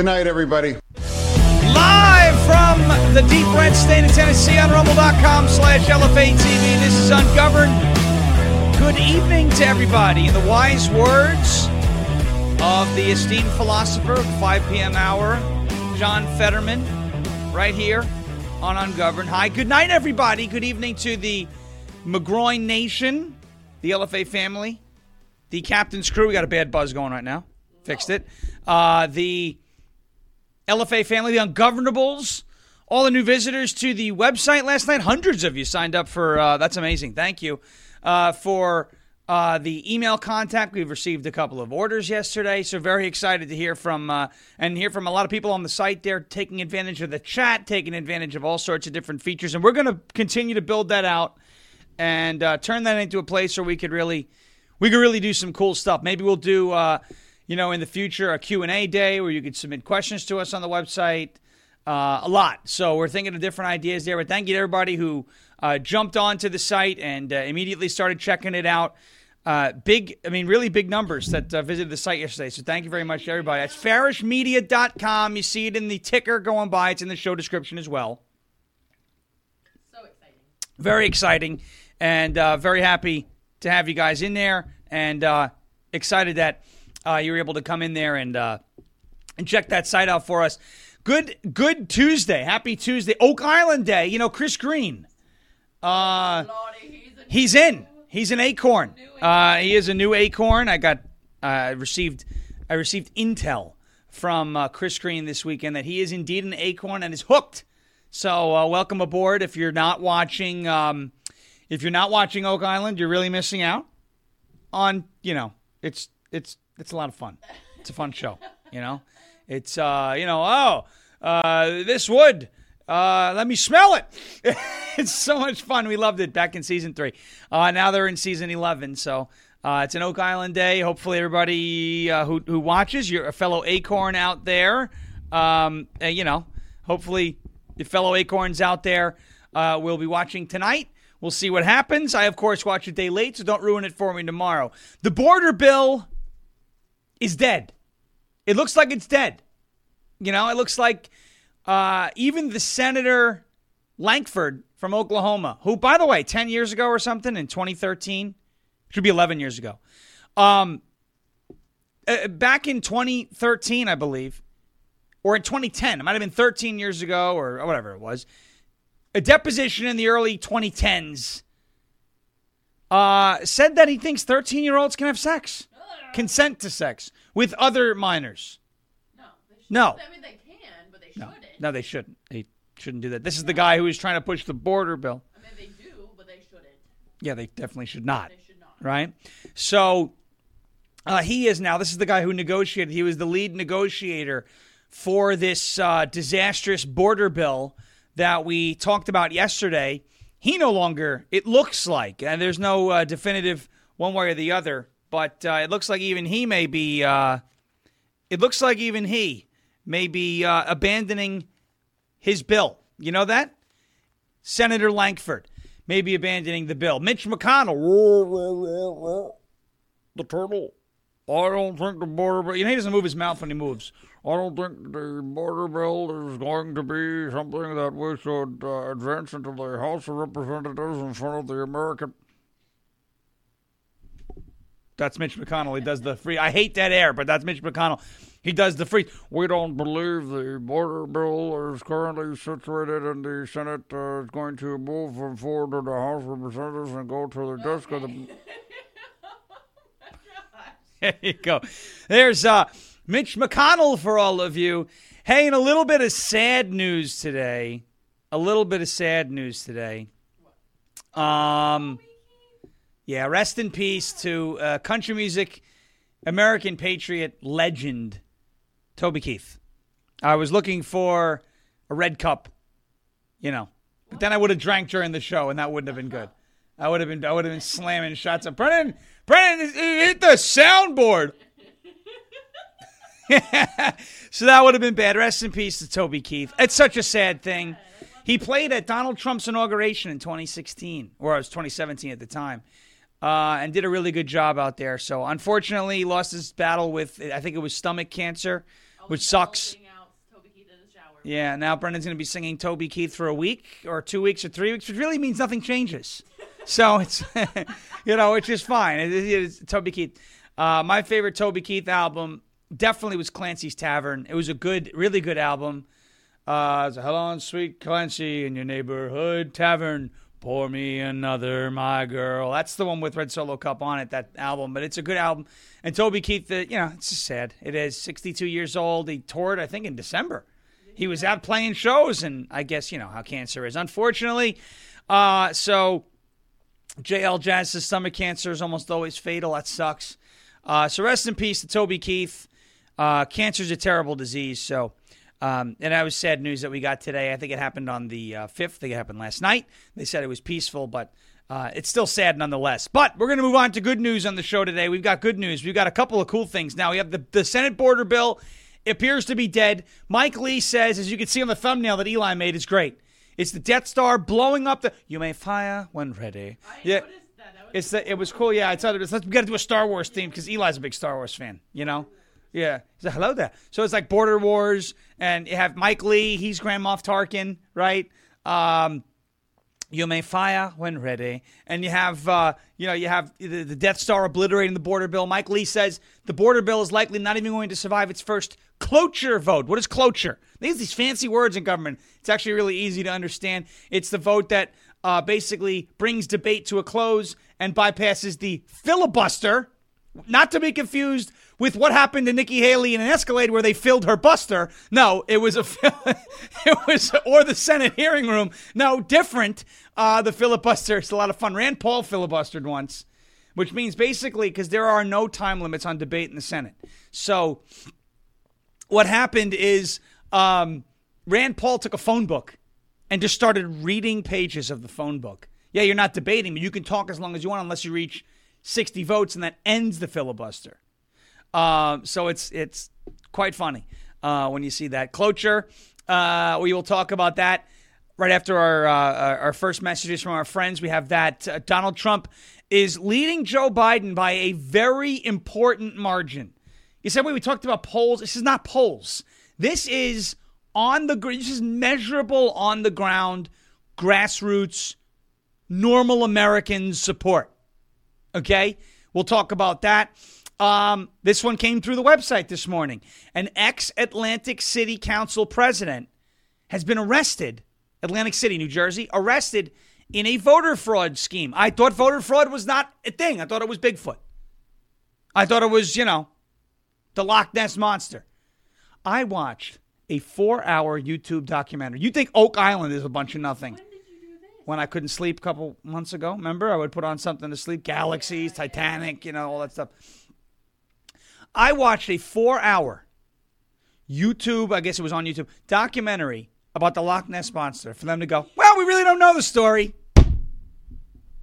Good night, everybody. Live from the deep red state of Tennessee on rumble.com slash LFA TV. This is Ungoverned. Good evening to everybody. In the wise words of the esteemed philosopher the 5 p.m. hour, John Fetterman, right here on Ungoverned. Hi, good night, everybody. Good evening to the McGroin Nation, the LFA family, the captain's crew. We got a bad buzz going right now. Fixed it. Uh, the LFA family, the Ungovernables, all the new visitors to the website last night. Hundreds of you signed up for. Uh, that's amazing. Thank you uh, for uh, the email contact. We've received a couple of orders yesterday, so very excited to hear from uh, and hear from a lot of people on the site. There taking advantage of the chat, taking advantage of all sorts of different features, and we're going to continue to build that out and uh, turn that into a place where we could really we could really do some cool stuff. Maybe we'll do uh, you know in the future a Q&A day where you could submit questions to us on the website. Uh, a lot. So we're thinking of different ideas there. But thank you to everybody who uh, jumped onto the site and uh, immediately started checking it out. Uh, big, I mean, really big numbers that uh, visited the site yesterday. So thank you very much to everybody. That's farashmedia.com. You see it in the ticker going by. It's in the show description as well. So exciting. Very exciting and uh, very happy to have you guys in there and uh, excited that uh, you were able to come in there and uh, and check that site out for us. Good, good Tuesday. Happy Tuesday. Oak Island Day. You know, Chris Green. Uh, He's in. He's an acorn. Uh, he is a new acorn. I got uh, received I received intel from uh, Chris Green this weekend that he is indeed an acorn and is hooked. So uh, welcome aboard. If you're not watching, um, if you're not watching Oak Island, you're really missing out on. You know, it's it's it's a lot of fun. It's a fun show. You know, it's uh, you know, oh, uh, this wood. Uh, let me smell it. it's so much fun. We loved it back in season three. Uh, now they're in season eleven, so uh, it's an Oak Island day. Hopefully, everybody uh, who who watches, you're a fellow acorn out there. Um, uh, you know, hopefully, the fellow acorns out there uh, will be watching tonight. We'll see what happens. I, of course, watch a day late, so don't ruin it for me tomorrow. The border bill is dead. It looks like it's dead. You know, it looks like uh, even the Senator Lankford from Oklahoma, who, by the way, 10 years ago or something in 2013, should be 11 years ago, um, uh, back in 2013, I believe, or in 2010, it might have been 13 years ago or whatever it was, a deposition in the early 2010s uh, said that he thinks 13 year olds can have sex, consent to sex with other minors. No. No. I mean, they can, but they No, shouldn't. no, they shouldn't. They shouldn't do that. This is the guy who is trying to push the border bill. I mean, they do, but they shouldn't. Yeah, they definitely should not. They should not. Right? So uh, he is now, this is the guy who negotiated. He was the lead negotiator for this uh, disastrous border bill that we talked about yesterday. He no longer, it looks like, and there's no uh, definitive one way or the other, but uh, it looks like even he may be, uh, it looks like even he may be uh, abandoning his bill. You know that? Senator Lankford may be abandoning the bill. Mitch McConnell, the turtle. I don't think the border bill. You know, he doesn't move his mouth when he moves. I don't think the border bill is going to be something that we should uh, advance into the House of Representatives in front of the American. That's Mitch McConnell. He does the free. I hate that air, but that's Mitch McConnell. He does the free. We don't believe the border bill is currently situated in the Senate. Uh, is going to move from forward to the House of Representatives and go to the desk of the. There you go. There's uh, Mitch McConnell for all of you. Hey, and a little bit of sad news today. A little bit of sad news today. Um, yeah, rest in peace to uh, country music, American patriot legend, Toby Keith. I was looking for a red cup, you know, but then I would have drank during the show, and that wouldn't have been good. I would have been, I would have been slamming shots of Brennan. Brennan, hit the soundboard. so that would have been bad. Rest in peace to Toby Keith. It's such a sad thing. He played at Donald Trump's inauguration in 2016, or it was 2017 at the time, uh, and did a really good job out there. So unfortunately, he lost his battle with I think it was stomach cancer which sucks. Belting out Toby Keith in the shower. Yeah, now Brendan's going to be singing Toby Keith for a week or two weeks or three weeks, which really means nothing changes. So it's, you know, which is fine. It, it, it's Toby Keith. Uh, my favorite Toby Keith album definitely was Clancy's Tavern. It was a good, really good album. Uh, it's a Hello on Sweet Clancy in your neighborhood tavern. Pour me another, my girl. That's the one with Red Solo Cup on it, that album. But it's a good album. And Toby Keith, the, you know, it's sad. It is 62 years old. He toured, I think, in December. He was out playing shows, and I guess, you know, how cancer is. Unfortunately, uh, so JL Jazz says stomach cancer is almost always fatal. That sucks. Uh, so rest in peace to Toby Keith. Uh, cancer is a terrible disease. So, um, and that was sad news that we got today. I think it happened on the uh, 5th. I think it happened last night. They said it was peaceful, but uh, it's still sad nonetheless. But we're going to move on to good news on the show today. We've got good news. We've got a couple of cool things. Now, we have the, the Senate border bill appears to be dead. Mike Lee says, as you can see on the thumbnail that Eli made, is great. It's the Death Star blowing up the. You may fire when ready. I Yeah. noticed that. that It's the, it was cool. Yeah, I thought it was. Let's, we got to do a Star Wars theme because Eli's a big Star Wars fan. You know. Yeah. He said hello there. So it's like Border Wars, and you have Mike Lee. He's Grand Moff Tarkin, right? Um, you may fire when ready, and you have uh, you know you have the, the Death Star obliterating the border bill. Mike Lee says the border bill is likely not even going to survive its first cloture vote. What is cloture? These these fancy words in government. It's actually really easy to understand. It's the vote that uh, basically brings debate to a close and bypasses the filibuster. Not to be confused with what happened to Nikki Haley in an Escalade where they filled her buster. No, it was a it was or the Senate hearing room. No, different. Uh, the filibuster. It's a lot of fun. Rand Paul filibustered once, which means basically because there are no time limits on debate in the Senate. So what happened is um, Rand Paul took a phone book and just started reading pages of the phone book. Yeah, you're not debating, but you can talk as long as you want unless you reach 60 votes, and that ends the filibuster. Um, so it's it's quite funny uh, when you see that cloture. Uh, we will talk about that right after our uh, our- our first messages from our friends. We have that uh, Donald Trump is leading Joe Biden by a very important margin. You said, wait, we talked about polls. This is not polls. This is on the this is measurable on the ground, grassroots, normal American support. Okay, we'll talk about that. Um, this one came through the website this morning. An ex Atlantic City Council president has been arrested, Atlantic City, New Jersey, arrested in a voter fraud scheme. I thought voter fraud was not a thing. I thought it was Bigfoot. I thought it was, you know, the Loch Ness monster. I watched a four hour YouTube documentary. You think Oak Island is a bunch of nothing? When did you do this? When I couldn't sleep a couple months ago, remember? I would put on something to sleep Galaxies, Titanic, you know, all that stuff. I watched a four hour YouTube, I guess it was on YouTube, documentary about the Loch Ness Monster for them to go, well, we really don't know the story.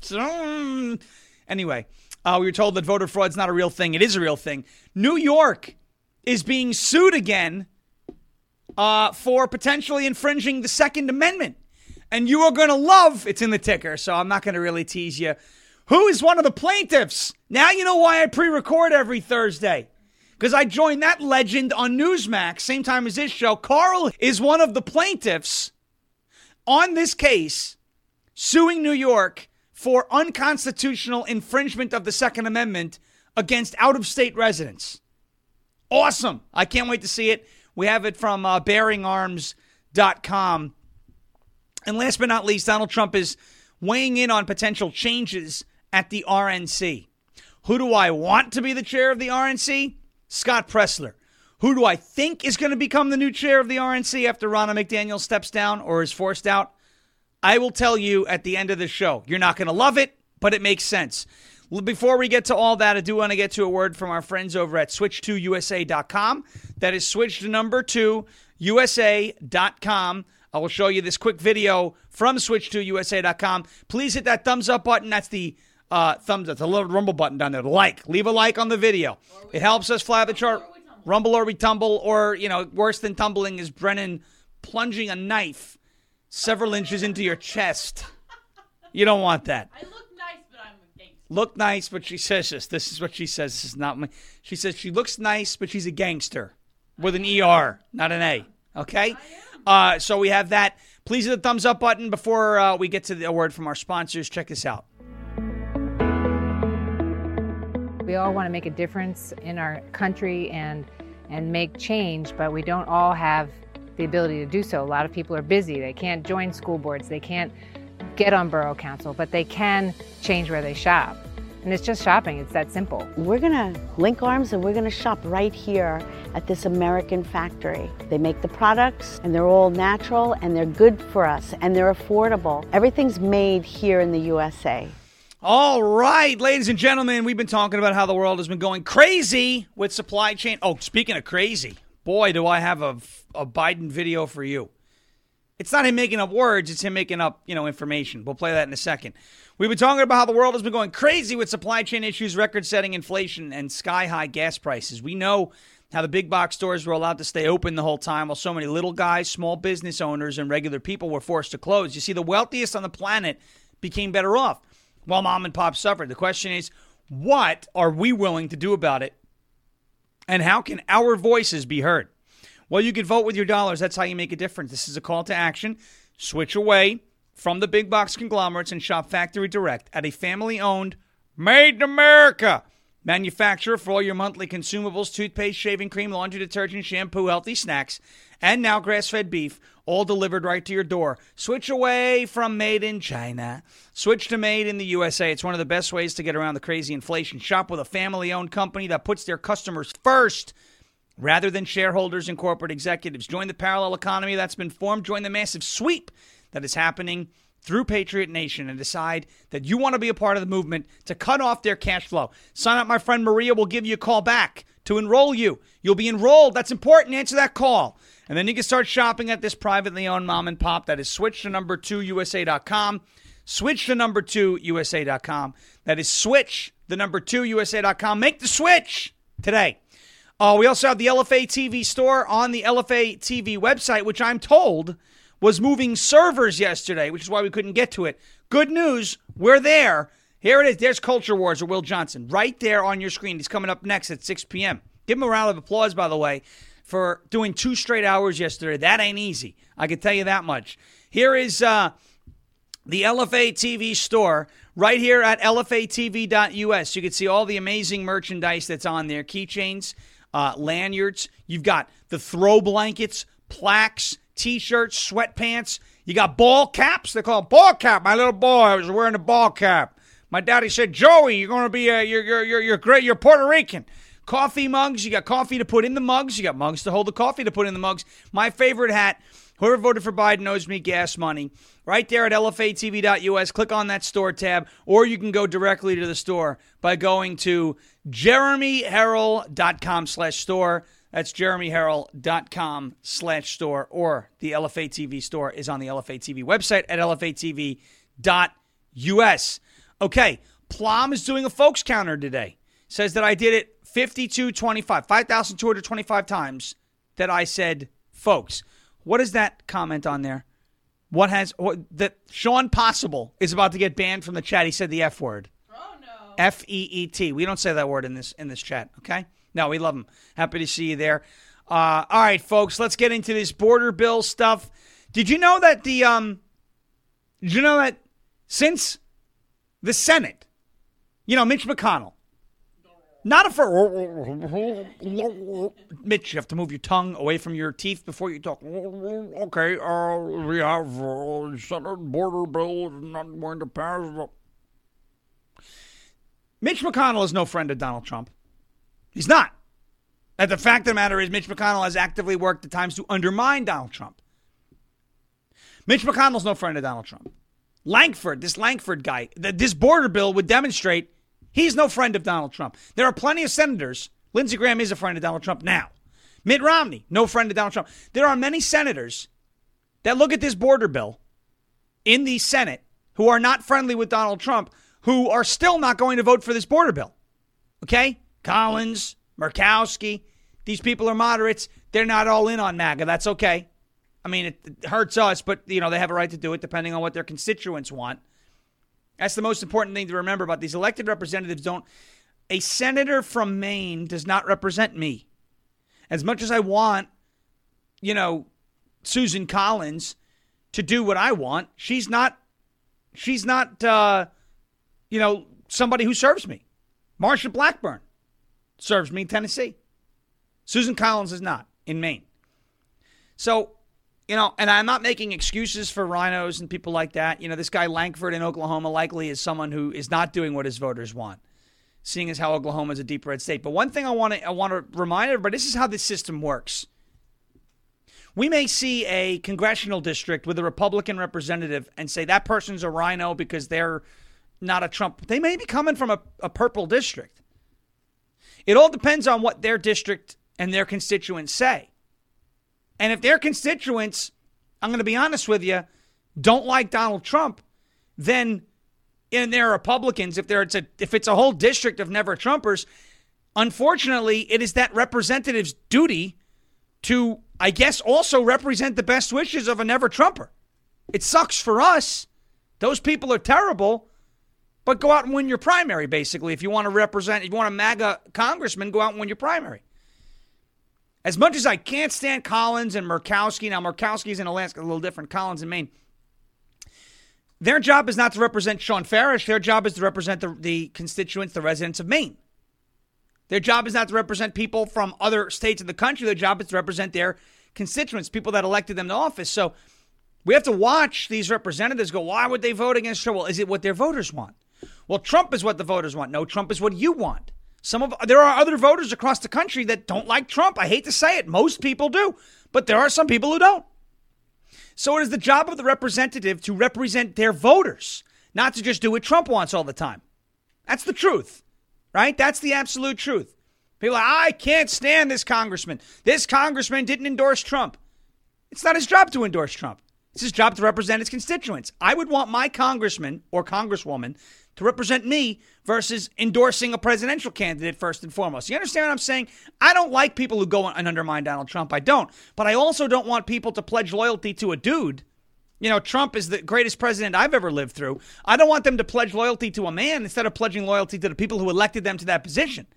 So, anyway, uh, we were told that voter fraud's not a real thing. It is a real thing. New York is being sued again uh, for potentially infringing the Second Amendment. And you are going to love it's in the ticker, so I'm not going to really tease you. Who is one of the plaintiffs? Now you know why I pre record every Thursday. Because I joined that legend on Newsmax, same time as this show. Carl is one of the plaintiffs on this case suing New York for unconstitutional infringement of the Second Amendment against out of state residents. Awesome. I can't wait to see it. We have it from uh, bearingarms.com. And last but not least, Donald Trump is weighing in on potential changes at the RNC. Who do I want to be the chair of the RNC? Scott Presler. Who do I think is going to become the new chair of the RNC after Ronna McDaniel steps down or is forced out? I will tell you at the end of the show. You're not going to love it, but it makes sense. Before we get to all that, I do want to get to a word from our friends over at switch2usa.com. That is switch to number two, usa.com. I will show you this quick video from switch2usa.com. Please hit that thumbs up button. That's the uh, thumbs up, the little rumble button down there. Like, leave a like on the video. It helps us fly the chart. or we tumble. Rumble or we tumble, or you know, worse than tumbling is Brennan plunging a knife several inches into your chest. You don't want that. I look nice, but I'm a gangster. Look nice, but she says this. This is what she says. This is not my. She says she looks nice, but she's a gangster. with an ER, not an A. Okay? Uh, so we have that. Please hit the thumbs up button before uh, we get to the word from our sponsors. Check this out. We all want to make a difference in our country and and make change, but we don't all have the ability to do so. A lot of people are busy. They can't join school boards. They can't get on borough council, but they can change where they shop. And it's just shopping. It's that simple. We're to link arms and we're to shop right here at this American factory. They make the products and they're all natural and they're good for us and they're affordable. Everything's made here in the USA. All right, ladies and gentlemen, we've been talking about how the world has been going crazy with supply chain. Oh, speaking of crazy, boy, do I have a, a Biden video for you. It's not him making up words, it's him making up, you know, information. We'll play that in a second. We've been talking about how the world has been going crazy with supply chain issues, record-setting inflation, and sky-high gas prices. We know how the big box stores were allowed to stay open the whole time while so many little guys, small business owners, and regular people were forced to close. You see, the wealthiest on the planet became better off while mom and pop suffered. The question is, what are we willing to do about it? And how can our voices be heard? Well, you can vote with your dollars. That's how you make a difference. This is a call to action. Switch away from the big box conglomerates and shop factory direct at a family owned, made in America manufacturer for all your monthly consumables toothpaste, shaving cream, laundry detergent, shampoo, healthy snacks, and now grass fed beef, all delivered right to your door. Switch away from made in China. Switch to made in the USA. It's one of the best ways to get around the crazy inflation. Shop with a family owned company that puts their customers first rather than shareholders and corporate executives. Join the parallel economy that's been formed. Join the massive sweep that is happening through Patriot Nation and decide that you want to be a part of the movement to cut off their cash flow. Sign up. My friend Maria will give you a call back to enroll you. You'll be enrolled. That's important. Answer that call. And then you can start shopping at this privately owned mom and pop that is switch to number two USA.com. Switch to number two USA.com. That is switch the number two USA.com. Make the switch today. Uh, we also have the LFA TV store on the LFA TV website, which I'm told was moving servers yesterday, which is why we couldn't get to it. Good news, we're there. Here it is. There's Culture Wars with Will Johnson right there on your screen. He's coming up next at 6 p.m. Give him a round of applause, by the way, for doing two straight hours yesterday. That ain't easy. I can tell you that much. Here is uh, the LFA TV store right here at lfatv.us. You can see all the amazing merchandise that's on there keychains, uh, lanyards. You've got the throw blankets, plaques, t shirts, sweatpants. You got ball caps. They call them ball cap. My little boy was wearing a ball cap. My daddy said, Joey, you're going to be a, you're, you're, you're, you're great. You're Puerto Rican. Coffee mugs. You got coffee to put in the mugs. You got mugs to hold the coffee to put in the mugs. My favorite hat. Whoever voted for Biden owes me gas money. Right there at lfatv.us. Click on that store tab, or you can go directly to the store by going to jeremyherrell.com slash store. That's jeremyherrell.com slash store, or the LFA TV store is on the LFA TV website at lfatv.us. Okay, Plum is doing a folks counter today. Says that I did it 5225, 5,225 times that I said folks. What is that comment on there? What has what, that Sean Possible is about to get banned from the chat? He said the F word. Oh no. F E E T. We don't say that word in this in this chat. Okay. No, we love him. Happy to see you there. Uh, all right, folks. Let's get into this border bill stuff. Did you know that the um? Did you know that since the Senate, you know, Mitch McConnell, not a for Mitch, you have to move your tongue away from your teeth before you talk. Okay, uh, we have uh, Senate border bill is not going to pass. Mitch McConnell is no friend of Donald Trump. He's not. And the fact of the matter is, Mitch McConnell has actively worked at times to undermine Donald Trump. Mitch McConnell's no friend of Donald Trump. Lankford, this Lankford guy, th- this border bill would demonstrate he's no friend of Donald Trump. There are plenty of senators. Lindsey Graham is a friend of Donald Trump now. Mitt Romney, no friend of Donald Trump. There are many senators that look at this border bill in the Senate who are not friendly with Donald Trump who are still not going to vote for this border bill. Okay? Collins, Murkowski, these people are moderates. They're not all in on MAGA. That's okay. I mean, it, hurts us, but you know they have a right to do it depending on what their constituents want. That's the most important thing to remember about these elected representatives. Don't a senator from Maine does not represent me. As much as I want, you know, Susan Collins to do what I want, she's not she's not uh, you know, somebody who serves me. Marsha Blackburn serves me in Tennessee. Susan Collins is not in Maine. So, you know, and I'm not making excuses for rhinos and people like that. You know, this guy Lankford in Oklahoma likely is someone who is not doing what his voters want, seeing as how Oklahoma is a deep red state. But one thing I want to I want to remind everybody: this is how this system works. We may see a congressional district with a Republican representative and say that person's a rhino because they're not a Trump. They may be coming from a, a purple district. It all depends on what their district and their constituents say. And if their constituents, I'm going to be honest with you, don't like Donald Trump, then and they're Republicans, if it's a if it's a whole district of never Trumpers, unfortunately, it is that representative's duty to, I guess, also represent the best wishes of a never Trumper. It sucks for us. Those people are terrible. But go out and win your primary, basically. If you want to represent, if you want a MAGA congressman, go out and win your primary. As much as I can't stand Collins and Murkowski, now Murkowski's in Alaska, a little different, Collins in Maine. Their job is not to represent Sean Farash. Their job is to represent the, the constituents, the residents of Maine. Their job is not to represent people from other states of the country. Their job is to represent their constituents, people that elected them to office. So we have to watch these representatives go, why would they vote against Trump? Well, is it what their voters want? Well, Trump is what the voters want. No, Trump is what you want. Some of there are other voters across the country that don't like Trump. I hate to say it. Most people do, but there are some people who don't. So it is the job of the representative to represent their voters, not to just do what Trump wants all the time. That's the truth, right? That's the absolute truth. People are like, I can't stand this congressman. This congressman didn't endorse Trump. It's not his job to endorse Trump. It's his job to represent his constituents. I would want my congressman or congresswoman to represent me versus endorsing a presidential candidate first and foremost. You understand what I'm saying? I don't like people who go and undermine Donald Trump. I don't. But I also don't want people to pledge loyalty to a dude. You know, Trump is the greatest president I've ever lived through. I don't want them to pledge loyalty to a man instead of pledging loyalty to the people who elected them to that position.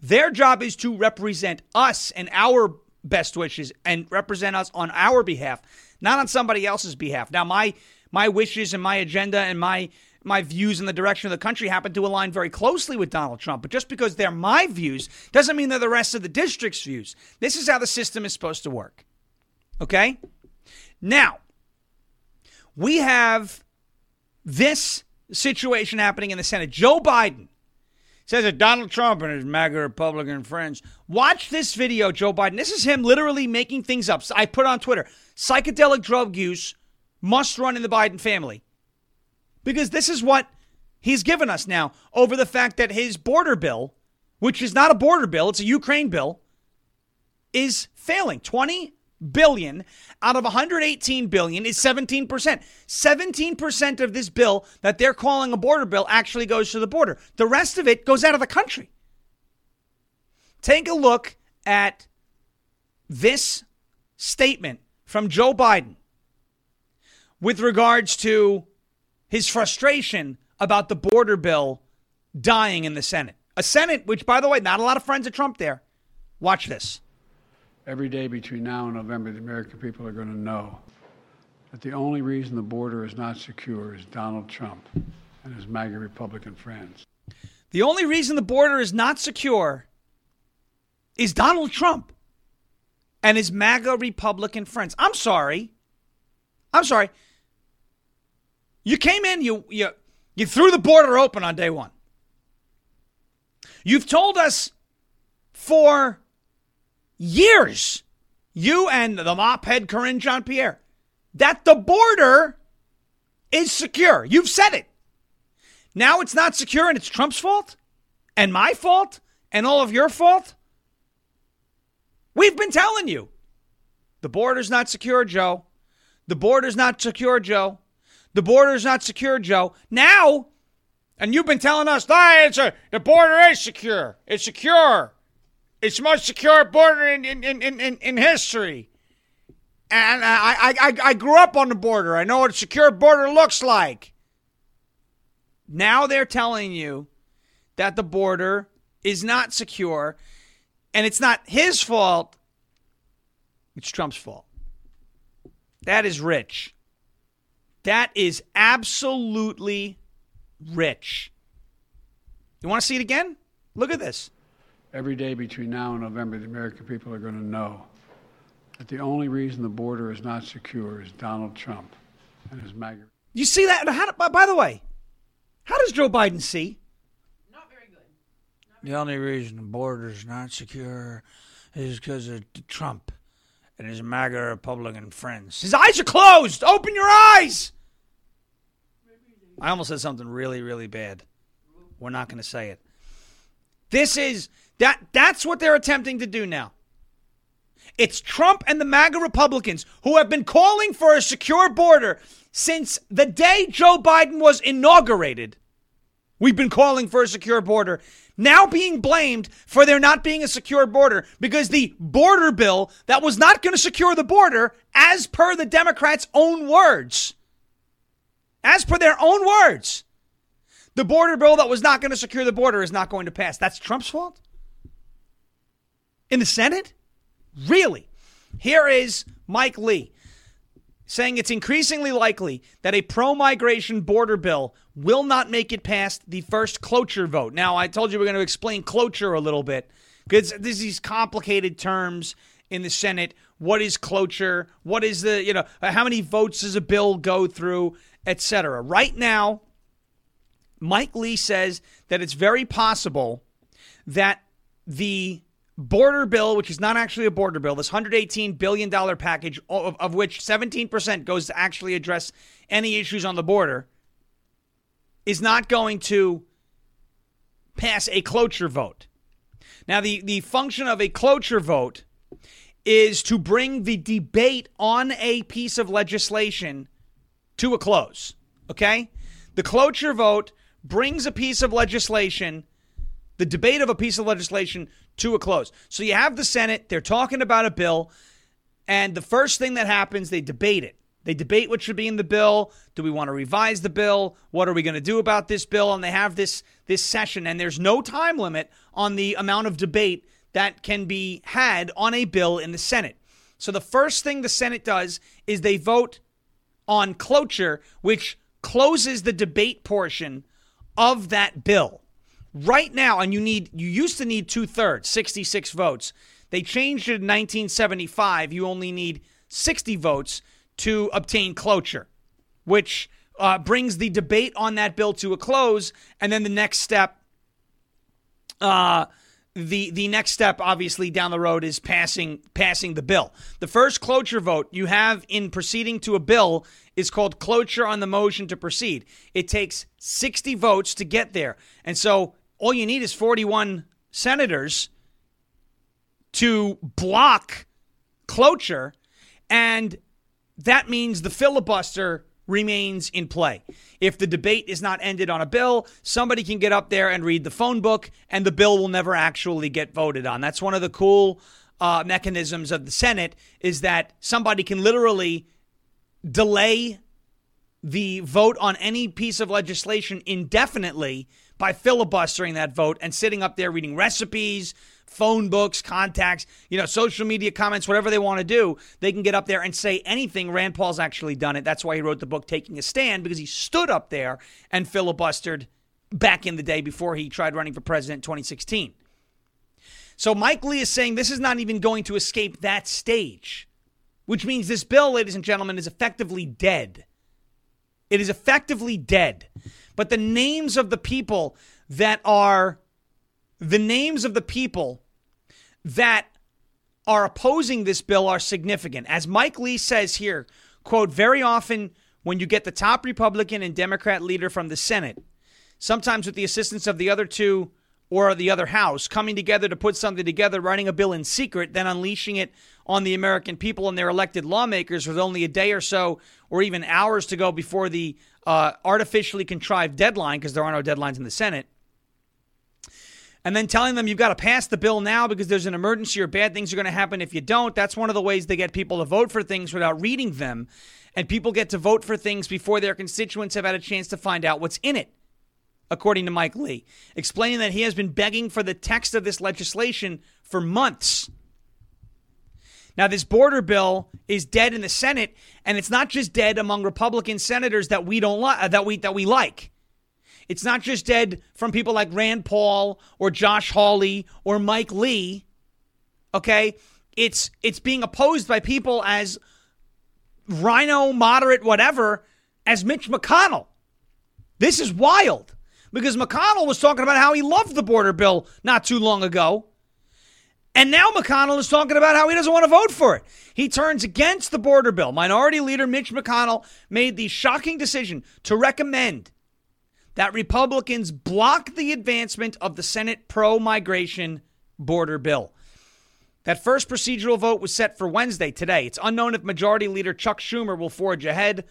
Their job is to represent us and our best wishes and represent us on our behalf, not on somebody else's behalf. Now, my my wishes and my agenda and my my views in the direction of the country happen to align very closely with Donald Trump. But just because they're my views doesn't mean they're the rest of the district's views. This is how the system is supposed to work. Okay? Now, we have this situation happening in the Senate. Joe Biden says that Donald Trump and his MAGA Republican friends. Watch this video, Joe Biden. This is him literally making things up. I put on Twitter psychedelic drug use must run in the Biden family because this is what he's given us now over the fact that his border bill, which is not a border bill, it's a Ukraine bill, is failing. 20 billion out of 118 billion is 17%. 17% of this bill that they're calling a border bill actually goes to the border. The rest of it goes out of the country. Take a look at this statement from Joe Biden with regards to his frustration about the border bill dying in the Senate. A Senate, which, by the way, not a lot of friends of Trump there. Watch this. Every day between now and November, the American people are going to know that the only reason the border is not secure is Donald Trump and his MAGA Republican friends. The only reason the border is not secure is Donald Trump and his MAGA Republican friends. I'm sorry. I'm sorry. You came in, you you you threw the border open on day one. You've told us for years, you and the mop head Karine Jean Pierre, that the border is secure. You've said it. Now it's not secure and it's Trump's fault and my fault and all of your fault. We've been telling you the border's not secure, Joe. The border's not secure, Joe. The border's not secure, Joe. Now, and you've been telling us, that it's a, the border is secure. It's secure. It's the most secure border in, in, in, in, in history. And I, I, I grew up on the border. I know what a secure border looks like. Now they're telling you that the border is not secure and it's not his fault It's Trump's fault. That is rich. That is absolutely rich. You want to see it again? Look at this. Every day between now and November, the American people are going to know that the only reason the border is not secure is Donald Trump and his MAGA. You see that? How, by, by the way, how does Joe Biden see? Not very good. The only reason the border is not secure is because of Trump and his MAGA Republican friends. His eyes are closed. Open your eyes. I almost said something really, really bad. We're not going to say it. This is that. That's what they're attempting to do now. It's Trump and the MAGA Republicans who have been calling for a secure border since the day Joe Biden was inaugurated. We've been calling for a secure border. Now being blamed for there not being a secure border because the border bill that was not going to secure the border, as per the Democrats' own words, as per their own words, the border bill that was not going to secure the border is not going to pass. That's Trump's fault? In the Senate? Really? Here is Mike Lee saying it's increasingly likely that a pro migration border bill will not make it past the first cloture vote. Now, I told you we're going to explain cloture a little bit because there's these complicated terms in the Senate. What is cloture? What is the, you know, how many votes does a bill go through, etc. Right now, Mike Lee says that it's very possible that the border bill, which is not actually a border bill, this $118 billion package, of, of, which 17% goes to actually address any issues on the border, is not going to pass a cloture vote. Now, the, the function of a cloture vote is to bring the debate on a piece of legislation to a close. Okay? The cloture vote brings a piece of legislation, the debate of a piece of legislation, to a close. So you have the Senate, they're talking about a bill, and the first thing that happens, they debate it. They debate what should be in the bill. Do we want to revise the bill? What are we going to do about this bill? And they have this this session, and there's no time limit on the amount of debate that can be had on a bill in the Senate. So the first thing the Senate does is they vote on cloture, which closes the debate portion of that bill. Right now, and you need you used to need two thirds, 66 votes. They changed it in 1975. You only need 60 votes to obtain cloture, which uh, brings the debate on that bill to a close. And then the next step, uh, the the next step, obviously down the road, is passing passing the bill. The first cloture vote you have in proceeding to a bill is called cloture on the motion to proceed. It takes 60 votes to get there, and so all you need is 41 senators to block cloture, and that means the filibuster remains in play. If the debate is not ended on a bill, somebody can get up there and read the phone book, and the bill will never actually get voted on. That's one of the cool uh, mechanisms of the Senate is that somebody can literally delay the vote on any piece of legislation indefinitely by filibustering that vote and sitting up there reading recipes, phone books, contacts, you know, social media comments, whatever they want to do, they can get up there and say anything. Rand Paul's actually done it. That's why he wrote the book Taking a Stand because he stood up there and filibustered back in the day before he tried running for president in 2016. So Mike Lee is saying this is not even going to escape that stage, which means this bill, ladies and gentlemen, is effectively dead. It is effectively dead. But the names of the people that are the names of the people that are opposing this bill are significant. As Mike Lee says here, quote, very often when you get the top Republican and Democrat leader from the Senate, sometimes with the assistance of the other two or the other house, coming together to put something together, writing a bill in secret, then unleashing it on the American people and their elected lawmakers with only a day or so or even hours to go before the uh, artificially contrived deadline, because there are no deadlines in the Senate, and then telling them you've got to pass the bill now because there's an emergency or bad things are going to happen if you don't. That's one of the ways they get people to vote for things without reading them. And people get to vote for things before their constituents have had a chance to find out what's in it, according to Mike Lee, explaining that he has been begging for the text of this legislation for months. Now, this border bill is dead in the Senate, and it's not just dead among Republican senators that we don't like uh, that we that we like. It's not just dead from people like Rand Paul or Josh Hawley or Mike Lee. Okay? It's it's being opposed by people as rhino, moderate, whatever, as Mitch McConnell. This is wild because McConnell was talking about how he loved the border bill not too long ago. And now McConnell is talking about how he doesn't want to vote for it. He turns against the border bill. Minority Leader Mitch McConnell made the shocking decision to recommend that Republicans block the advancement of the Senate pro migration border bill. That first procedural vote was set for Wednesday today. It's unknown if Majority Leader Chuck Schumer will forge ahead,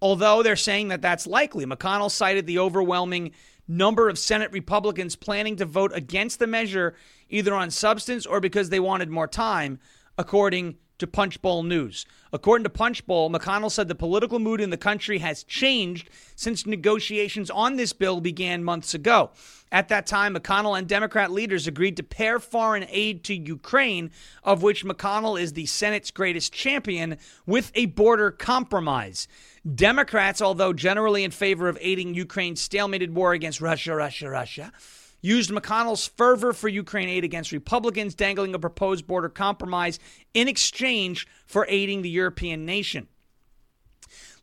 although they're saying that that's likely. McConnell cited the overwhelming number of Senate Republicans planning to vote against the measure either on substance or because they wanted more time, according to Punchbowl News. According to Punchbowl, McConnell said the political mood in the country has changed since negotiations on this bill began months ago. At that time, McConnell and Democrat leaders agreed to pair foreign aid to Ukraine, of which McConnell is the Senate's greatest champion, with a border compromise. Democrats, although generally in favor of aiding Ukraine's stalemated war against Russia, Russia, Russia, used McConnell's fervor for Ukraine aid against Republicans, dangling a proposed border compromise in exchange for aiding the European nation.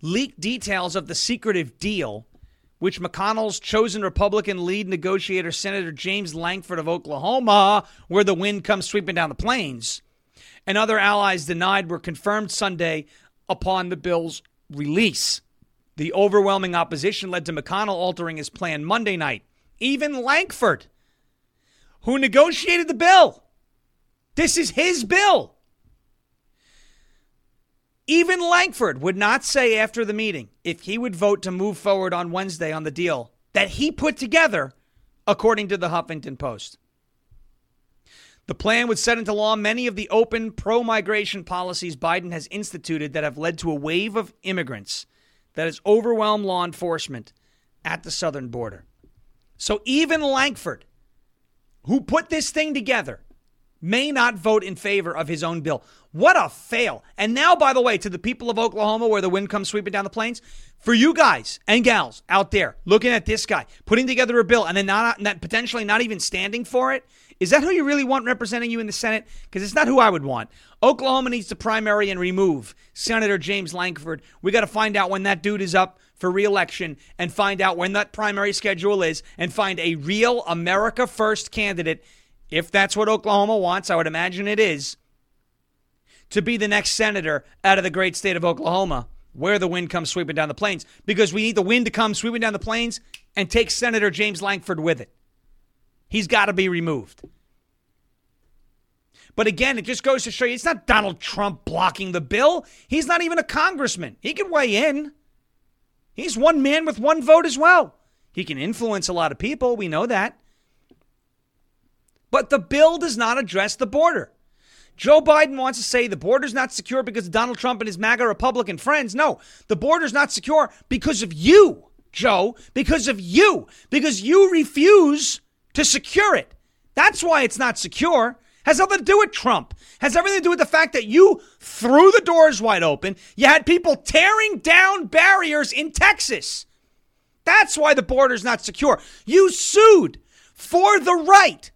Leaked details of the secretive deal, which McConnell's chosen Republican lead negotiator, Senator James Lankford of Oklahoma, where the wind comes sweeping down the plains, and other allies denied, were confirmed Sunday upon the bill's release. The overwhelming opposition led to McConnell altering his plan Monday night even Lankford, who negotiated the bill. This is his bill. Even Lankford would not say after the meeting if he would vote to move forward on Wednesday on the deal that he put together, according to the Huffington Post. The plan would set into law many of the open pro migration policies Biden has instituted that have led to a wave of immigrants that has overwhelmed law enforcement at the southern border. So even Lankford, who put this thing together, may not vote in favor of his own bill. What a fail. And now, by the way, to the people of Oklahoma where the wind comes sweeping down the plains, for you guys and gals out there looking at this guy, putting together a bill and then not, not potentially not even standing for it, is that who you really want representing you in the Senate? Because it's not who I would want. Oklahoma needs to primary and remove Senator James Lankford. We got to find out when that dude is up for reelection and find out when that primary schedule is and find a real America First candidate, if that's what Oklahoma wants. I would imagine it is, to be the next senator out of the great state of Oklahoma, where the wind comes sweeping down the plains, because we need the wind to come sweeping down the plains and take Senator James Lankford with it. He's got to be removed. But again, it just goes to show you it's not Donald Trump blocking the bill. He's not even a congressman. He can weigh in. He's one man with one vote as well. He can influence a lot of people. We know that. But the bill does not address the border. Joe Biden wants to say the border's not secure because of Donald Trump and his MAGA Republican friends. No, the border's not secure because of you, Joe, because of you, because you refuse to secure it. That's why it's not secure. Has nothing to do with Trump. Has everything to do with the fact that you threw the doors wide open. You had people tearing down barriers in Texas. That's why the border's not secure. You sued for the right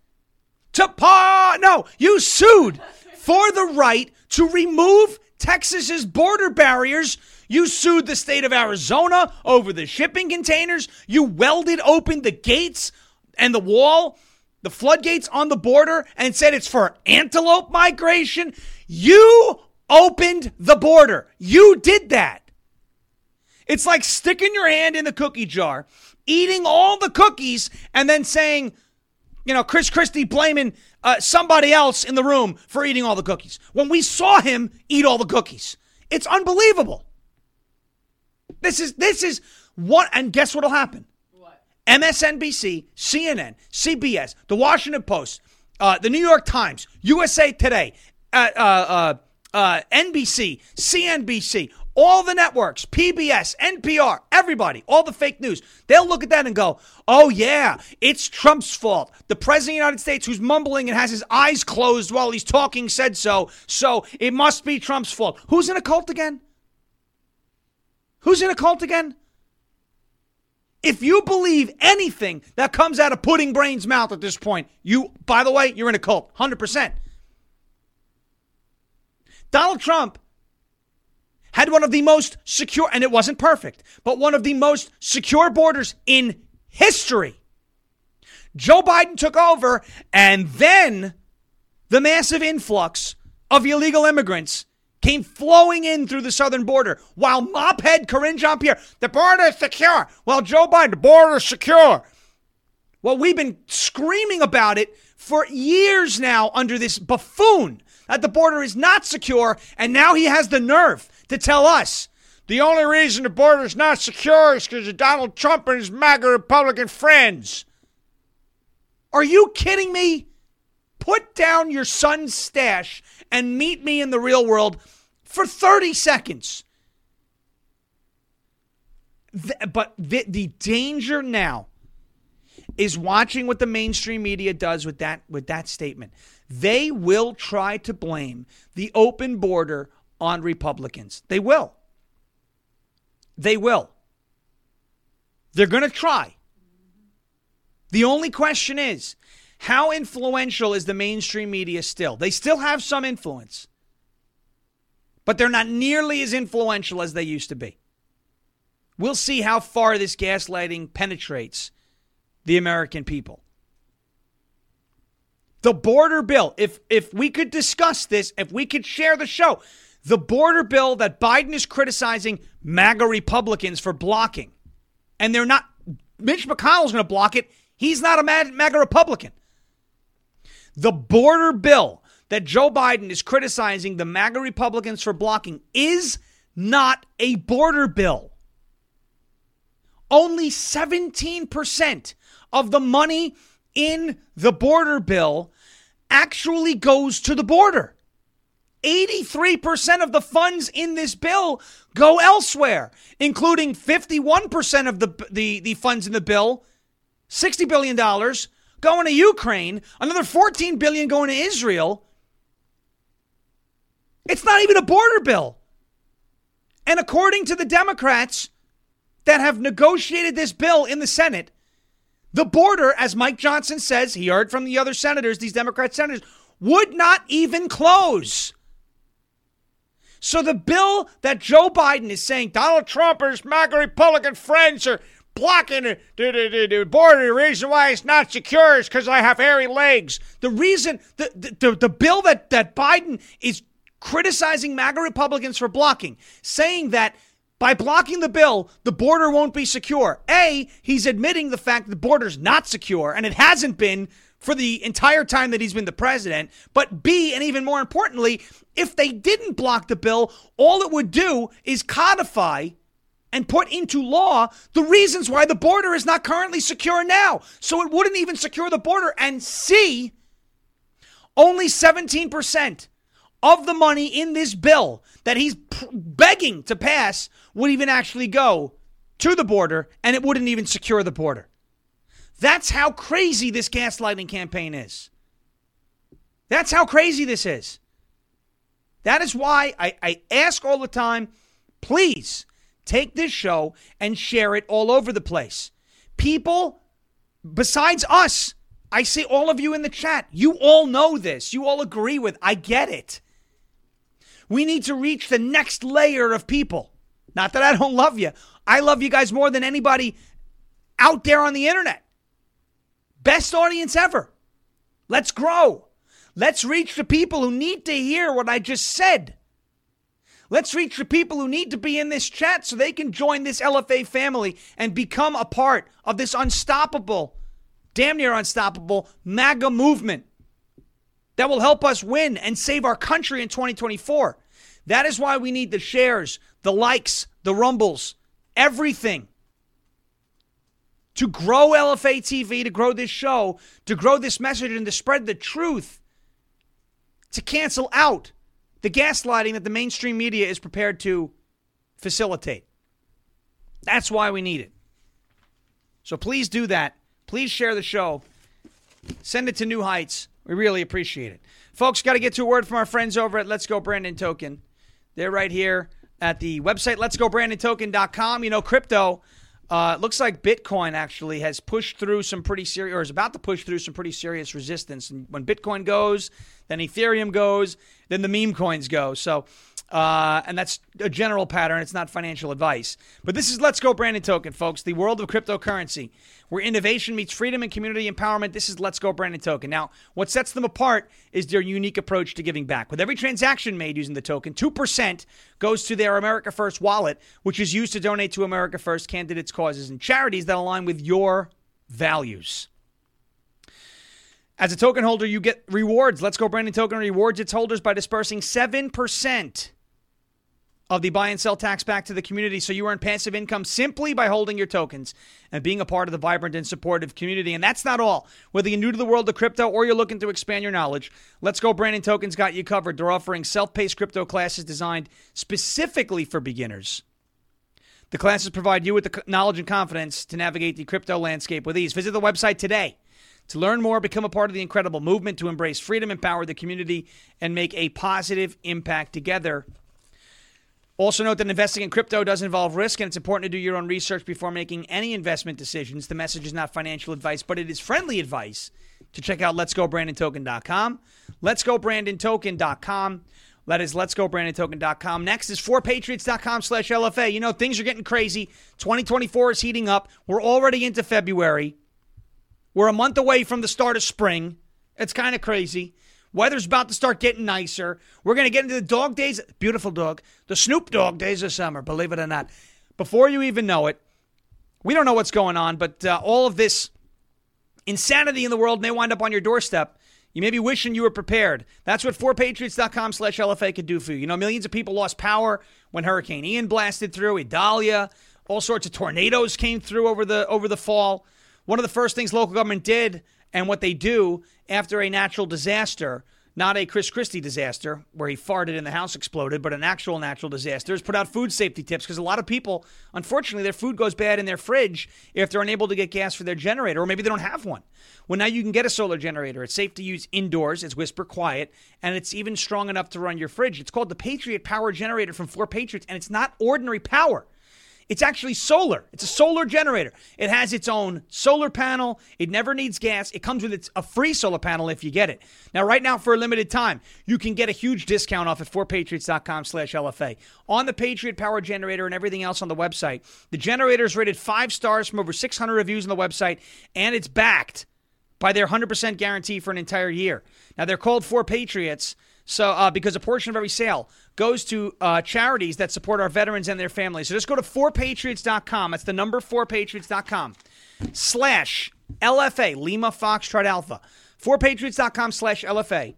to pa no, you sued for the right to remove Texas's border barriers. You sued the state of Arizona over the shipping containers. You welded open the gates and the wall the floodgates on the border and said it's for antelope migration. You opened the border. You did that. It's like sticking your hand in the cookie jar, eating all the cookies, and then saying, you know, Chris Christie blaming uh, somebody else in the room for eating all the cookies. When we saw him eat all the cookies, it's unbelievable. This is this is what, and guess what'll happen? MSNBC, CNN, CBS, The Washington Post, uh, The New York Times, USA Today, uh, uh, uh NBC, CNBC, all the networks, PBS, NPR, everybody, all the fake news, they'll look at that and go, oh, yeah, it's Trump's fault. The President of the United States, who's mumbling and has his eyes closed while he's talking, said so. So it must be Trump's fault. Who's in a cult again? Who's in a cult again? If you believe anything that comes out of Pudding Brain's mouth at this point, you, by the way, you're in a cult, 100%. Donald Trump had one of the most secure, and it wasn't perfect, but one of the most secure borders in history. Joe Biden took over, and then the massive influx of illegal immigrants came flowing in through the southern border while mophead Karine Jean Pierre, the border is secure. Well, Joe Biden, the border is secure. Well, we've been screaming about it for years now under this buffoon that the border is not secure, and now he has the nerve to tell us the only reason the border is not secure is because of Donald Trump and his MAGA Republican friends. Are you kidding me? Put down your son's stash and meet me in the real world for 30 seconds. Th- but the, the danger now is watching what the mainstream media does with that with that statement. They will try to blame the open border on Republicans. They will. They will. They're going to try. The only question is how influential is the mainstream media still? They still have some influence, but they're not nearly as influential as they used to be. We'll see how far this gaslighting penetrates the American people. The border bill, if if we could discuss this, if we could share the show, the border bill that Biden is criticizing MAGA Republicans for blocking, and they're not, Mitch McConnell's going to block it. He's not a MAGA Republican. The border bill that Joe Biden is criticizing the MAGA Republicans for blocking is not a border bill. Only 17% of the money in the border bill actually goes to the border. 83% of the funds in this bill go elsewhere, including 51% of the, the, the funds in the bill, $60 billion, going to Ukraine, another 14 billion going to Israel. It's not even a border bill. And according to the Democrats that have negotiated this bill in the Senate, the border, as Mike Johnson says, he heard from the other senators, these Democrat senators, would not even close. So the bill that Joe Biden is saying Donald Trump and his MAGA Republican friends are blocking the border. The reason why it's not secure is because I have hairy legs. The reason, the, the, the bill that, that Biden is criticizing MAGA Republicans for blocking, saying that by blocking the bill, the border won't be secure. A, he's admitting the fact that the border's not secure, and it hasn't been for the entire time that he's been the president. But B, and even more importantly, if they didn't block the bill, all it would do is codify and put into law the reasons why the border is not currently secure now. So it wouldn't even secure the border. And C, only 17% of the money in this bill that he's begging to pass would even actually go to the border, and it wouldn't even secure the border. That's how crazy this gaslighting campaign is. That's how crazy this is. That is why I, I ask all the time please take this show and share it all over the place. People, besides us, I see all of you in the chat. You all know this. You all agree with. I get it. We need to reach the next layer of people. Not that I don't love you. I love you guys more than anybody out there on the internet. Best audience ever. Let's grow. Let's reach the people who need to hear what I just said. Let's reach the people who need to be in this chat so they can join this LFA family and become a part of this unstoppable, damn near unstoppable MAGA movement that will help us win and save our country in 2024. That is why we need the shares, the likes, the rumbles, everything to grow LFA TV, to grow this show, to grow this message, and to spread the truth, to cancel out the gaslighting that the mainstream media is prepared to facilitate. That's why we need it. So please do that. Please share the show. Send it to New Heights. We really appreciate it. Folks, got to get to a word from our friends over at Let's Go Brandon Token. They're right here at the website, Let's Go letsgobrandontoken.com. You know, crypto, uh, looks like Bitcoin actually has pushed through some pretty serious, or is about to push through some pretty serious resistance. And when Bitcoin goes, then Ethereum goes, then the meme coins go. So, uh, and that's a general pattern. It's not financial advice. But this is Let's Go Brandon Token, folks, the world of cryptocurrency, where innovation meets freedom and community empowerment. This is Let's Go Brandon Token. Now, what sets them apart is their unique approach to giving back. With every transaction made using the token, 2% goes to their America First wallet, which is used to donate to America First candidates, causes, and charities that align with your values. As a token holder, you get rewards. Let's Go Brandon Token rewards its holders by dispersing 7% of the buy and sell tax back to the community so you earn passive income simply by holding your tokens and being a part of the vibrant and supportive community. And that's not all. Whether you're new to the world of crypto or you're looking to expand your knowledge, Let's Go Brandon Tokens got you covered. They're offering self paced crypto classes designed specifically for beginners. The classes provide you with the knowledge and confidence to navigate the crypto landscape with ease. Visit the website today to learn more, become a part of the incredible movement to embrace freedom, empower the community, and make a positive impact together. Also, note that investing in crypto does involve risk, and it's important to do your own research before making any investment decisions. The message is not financial advice, but it is friendly advice to check out Let's Go letsgobrandontoken.com. Let's Go Letsgobrandontoken.com. That is Let's Go letsgobrandontoken.com. Next is forpatriots.com slash LFA. You know, things are getting crazy. 2024 is heating up. We're already into February. We're a month away from the start of spring. It's kind of crazy. Weather's about to start getting nicer. We're going to get into the dog days. Beautiful dog. The Snoop Dog days of summer, believe it or not. Before you even know it, we don't know what's going on, but uh, all of this insanity in the world may wind up on your doorstep. You may be wishing you were prepared. That's what 4patriots.com slash LFA could do for you. You know, millions of people lost power when Hurricane Ian blasted through, Idalia, all sorts of tornadoes came through over the over the fall. One of the first things local government did and what they do after a natural disaster, not a Chris Christie disaster where he farted and the house exploded, but an actual natural disaster, is put out food safety tips because a lot of people, unfortunately, their food goes bad in their fridge if they're unable to get gas for their generator, or maybe they don't have one. Well, now you can get a solar generator. It's safe to use indoors, it's whisper quiet, and it's even strong enough to run your fridge. It's called the Patriot Power Generator from 4 Patriots, and it's not ordinary power. It's actually solar. It's a solar generator. It has its own solar panel. It never needs gas. It comes with its, a free solar panel if you get it. Now, right now, for a limited time, you can get a huge discount off at 4patriots.com slash LFA. On the Patriot Power Generator and everything else on the website, the generator is rated five stars from over 600 reviews on the website, and it's backed by their 100% guarantee for an entire year. Now, they're called 4 Patriots so, uh, because a portion of every sale goes to uh, charities that support our veterans and their families. So just go to 4patriots.com. That's the number 4patriots.com slash LFA, Lima Foxtrot Alpha. 4patriots.com slash LFA.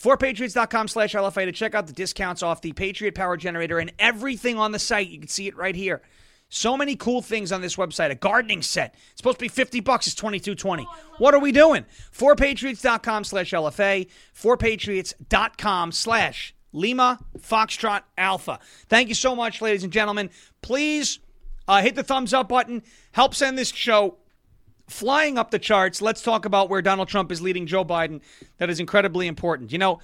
4patriots.com slash LFA to check out the discounts off the Patriot Power Generator and everything on the site. You can see it right here. So many cool things on this website. A gardening set. It's supposed to be 50 bucks. It's 22.20. What are we doing? 4patriots.com slash LFA. 4patriots.com slash Lima Foxtrot Alpha. Thank you so much, ladies and gentlemen. Please uh, hit the thumbs up button. Help send this show flying up the charts. Let's talk about where Donald Trump is leading Joe Biden. That is incredibly important. You know,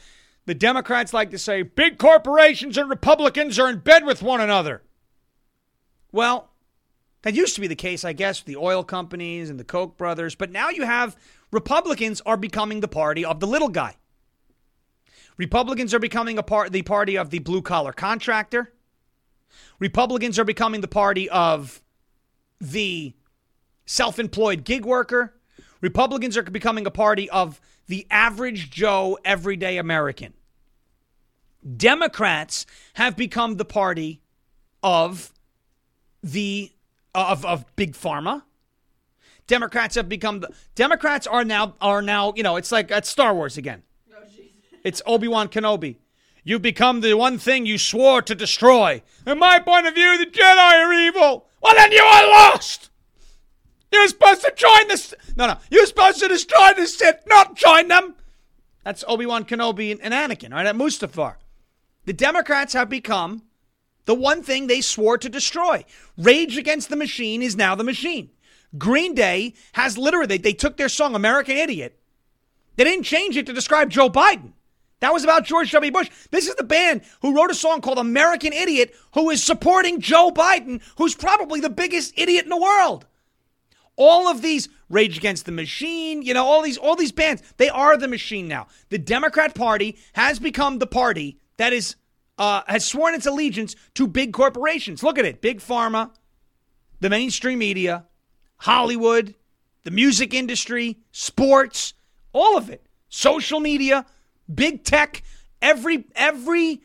the Democrats like to say big corporations and Republicans are in bed with one another. Well, that used to be the case, I guess, with the oil companies and the Koch brothers, but now you have Republicans are becoming the party of the little guy. Republicans are becoming a part the party of the blue collar contractor. Republicans are becoming the party of the self-employed gig worker. Republicans are becoming a party of the average Joe everyday American. Democrats have become the party of the uh, of of big pharma. Democrats have become the Democrats are now are now you know it's like at Star Wars again. Oh, it's Obi Wan Kenobi. You've become the one thing you swore to destroy. In my point of view, the Jedi are evil. Well, then you are lost. You're supposed to join this. No, no. You're supposed to destroy the Sith, not join them. That's Obi Wan Kenobi and Anakin, right? At Mustafar. The Democrats have become the one thing they swore to destroy. Rage Against the Machine is now the machine. Green Day has literally, they, took their song American Idiot. They didn't change it to describe Joe Biden. That was about George W. Bush. This is the band who wrote a song called American Idiot, who is supporting Joe Biden, who's probably the biggest idiot in the world. All of these Rage Against the Machine, you know, all these all these bands, they are the machine now. The Democrat Party has become the party that is uh, has sworn its allegiance to big corporations. Look at it: big pharma, the mainstream media, Hollywood, the music industry, sports, all of it, social media, big tech, every every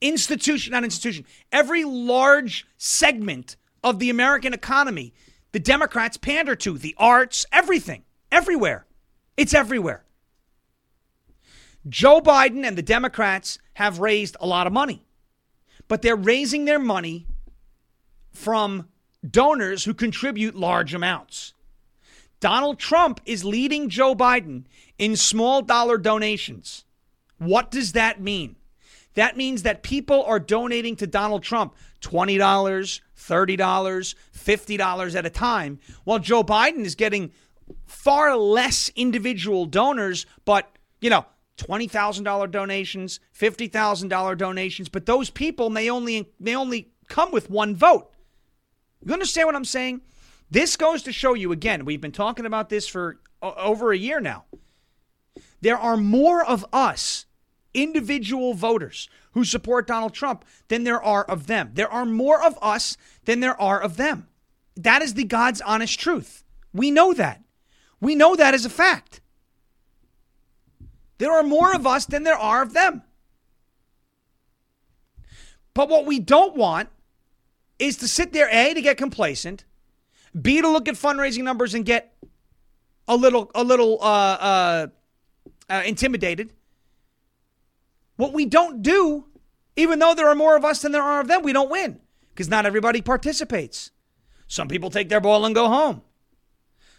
institution, not institution, every large segment of the American economy, the Democrats pander to, the arts, everything, everywhere. It's everywhere. Joe Biden and the Democrats have raised a lot of money, but they're raising their money from donors who contribute large amounts. Donald Trump is leading Joe Biden in small dollar donations. What does that mean? That means that people are donating to Donald Trump $20, $30, $50 at a time, while Joe Biden is getting far less individual donors, but, you know, $20,000 donations, $50,000 donations, but those people may only may only come with one vote. You understand what I'm saying? This goes to show you again, we've been talking about this for over a year now. There are more of us, individual voters, who support Donald Trump than there are of them. There are more of us than there are of them. That is the God's honest truth. We know that. We know that as a fact. There are more of us than there are of them. But what we don't want is to sit there, A, to get complacent, B, to look at fundraising numbers and get a little, a little uh, uh, uh, intimidated. What we don't do, even though there are more of us than there are of them, we don't win because not everybody participates. Some people take their ball and go home.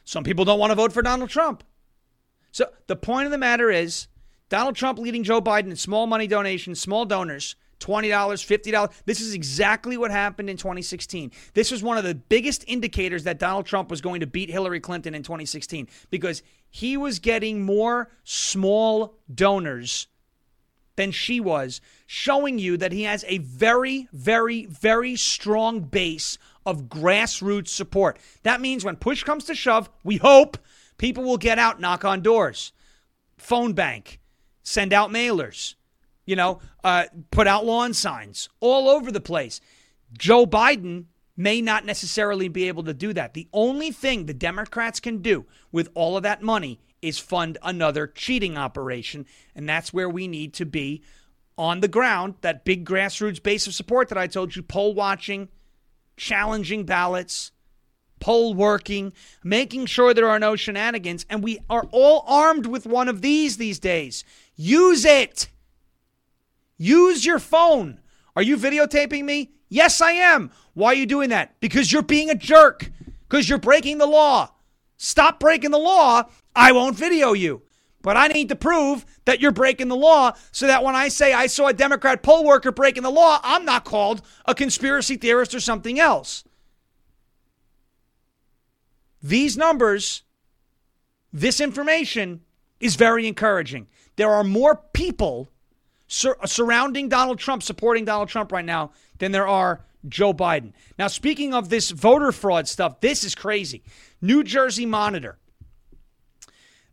Some people don't want to vote for Donald Trump. So the point of the matter is Donald Trump leading Joe Biden in small money donations, small donors, $20, $50. This is exactly what happened in 2016. This was one of the biggest indicators that Donald Trump was going to beat Hillary Clinton in 2016 because he was getting more small donors than she was, showing you that he has a very, very, very strong base of grassroots support. That means when push comes to shove, we hope people will get out, knock on doors, phone bank, send out mailers, you know, uh, put out lawn signs all over the place. Joe Biden may not necessarily be able to do that. The only thing the Democrats can do with all of that money is fund another cheating operation. And that's where we need to be on the ground, that big grassroots base of support that I told you, poll watching, challenging ballots, poll working, making sure there are no shenanigans. And we are all armed with one of these these days. Use it. Use your phone. Are you videotaping me? Yes, I am. Why are you doing that? Because you're being a jerk. Because you're breaking the law. Stop breaking the law. I won't video you. But I need to prove that you're breaking the law so that when I say I saw a Democrat poll worker breaking the law, I'm not called a conspiracy theorist or something else. These numbers, this information is very encouraging. There are more people sur- surrounding Donald Trump, supporting Donald Trump right now, than there are Joe Biden. Now, speaking of this voter fraud stuff, this is crazy. New Jersey Monitor.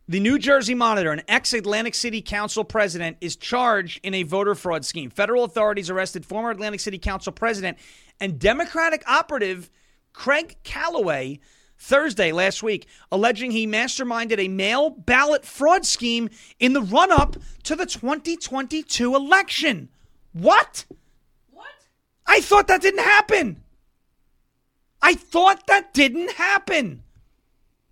The New Jersey Monitor, an ex Atlantic City Council president, is charged in a voter fraud scheme. Federal authorities arrested former Atlantic City Council president and Democratic operative Craig Callaway Thursday last week, alleging he masterminded a mail ballot fraud scheme in the run up to the 2022 election. What? What? I thought that didn't happen. I thought that didn't happen.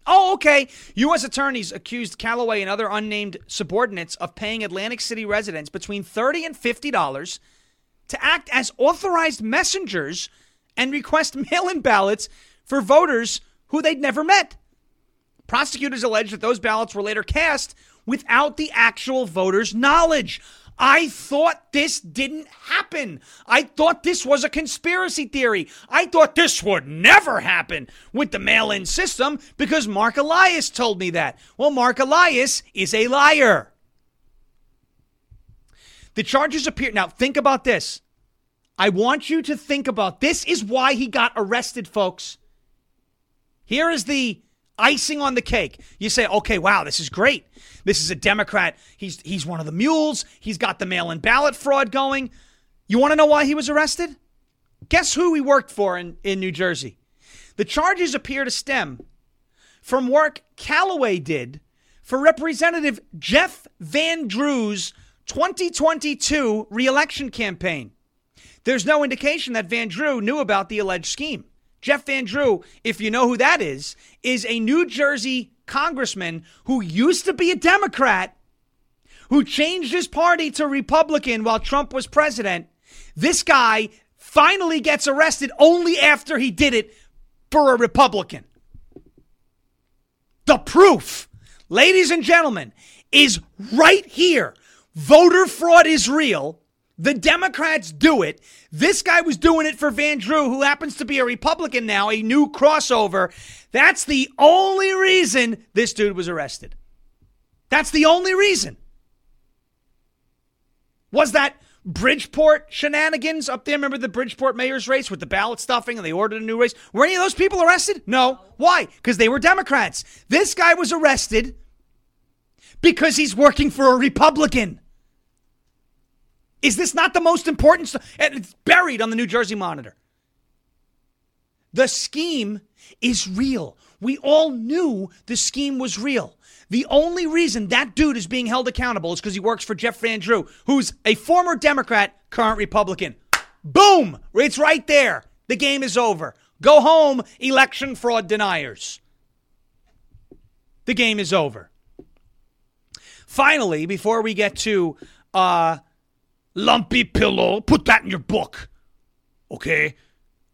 Oh, okay. U.S. attorneys accused Callaway and other unnamed subordinates of paying Atlantic City residents between 30 and $50 to act as authorized messengers and request mail in ballots for voters who they'd never met. Prosecutors allege that those ballots were later cast without the actual voters' knowledge. I thought this didn't happen. I thought this was a conspiracy theory. I thought this would never happen with the mail in system because Marc Elias told me that. Well, Marc Elias is a liar. The charges appear. Now, think about this. I want you to think about this is why he got arrested, folks. Here is the icing on the cake. You say, okay, wow, this is great. This is a Democrat. He's he's one of the mules. He's got the mail-in ballot fraud going. You want to know why he was arrested? Guess who he worked for in, in New Jersey? The charges appear to stem from work Callaway did for Representative Jeff Van Drew's 2022 reelection campaign. There's no indication that Van Drew knew about the alleged scheme. Jeff Van Drew, if you know who that is, is a New Jersey congressman who used to be a Democrat, who changed his party to Republican while Trump was president. This guy finally gets arrested only after he did it for a Republican. The proof, ladies and gentlemen, is right here. Voter fraud is real. The Democrats do it. This guy was doing it for Van Drew, who happens to be a Republican now, a new crossover. That's the only reason this dude was arrested. That's the only reason. Was that Bridgeport shenanigans up there? Remember the Bridgeport mayor's race with the ballot stuffing and they ordered a new race? Were any of those people arrested? No. Why? Because they were Democrats. This guy was arrested because he's working for a Republican. Is this not the most important? And it's buried on the New Jersey Monitor. The scheme is real. We all knew the scheme was real. The only reason that dude is being held accountable is because he works for Jeff Van Drew, who's a former Democrat, current Republican. Boom! It's right there. The game is over. Go home, election fraud deniers. The game is over. Finally, before we get to uh, lumpy pillow. Put that in your book. Okay?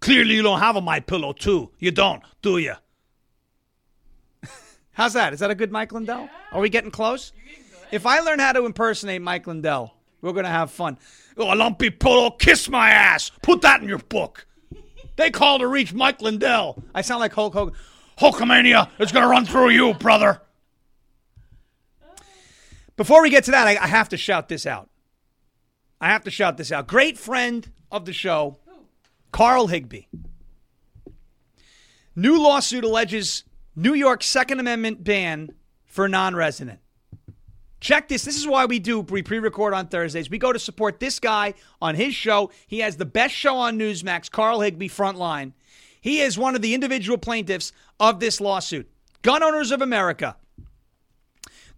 Clearly, you don't have a my pillow too. You don't, do you? How's that? Is that a good Mike Lindell? Are we getting close? If I learn how to impersonate Mike Lindell, we're gonna have fun. Oh, a lumpy pillow, kiss my ass. Put that in your book. They call to reach Mike Lindell. I sound like Hulk Hogan. Hulkamania is gonna run through you, brother. Before we get to that, I, I have to shout this out. I have to shout this out. Great friend of the show, Carl Higbie. New lawsuit alleges New York Second Amendment ban for non resident. Check this. This is why we do we pre-record on Thursdays. We go to support this guy on his show. He has the best show on Newsmax, Carl Higbie Frontline. He is one of the individual plaintiffs of this lawsuit. Gun Owners of America.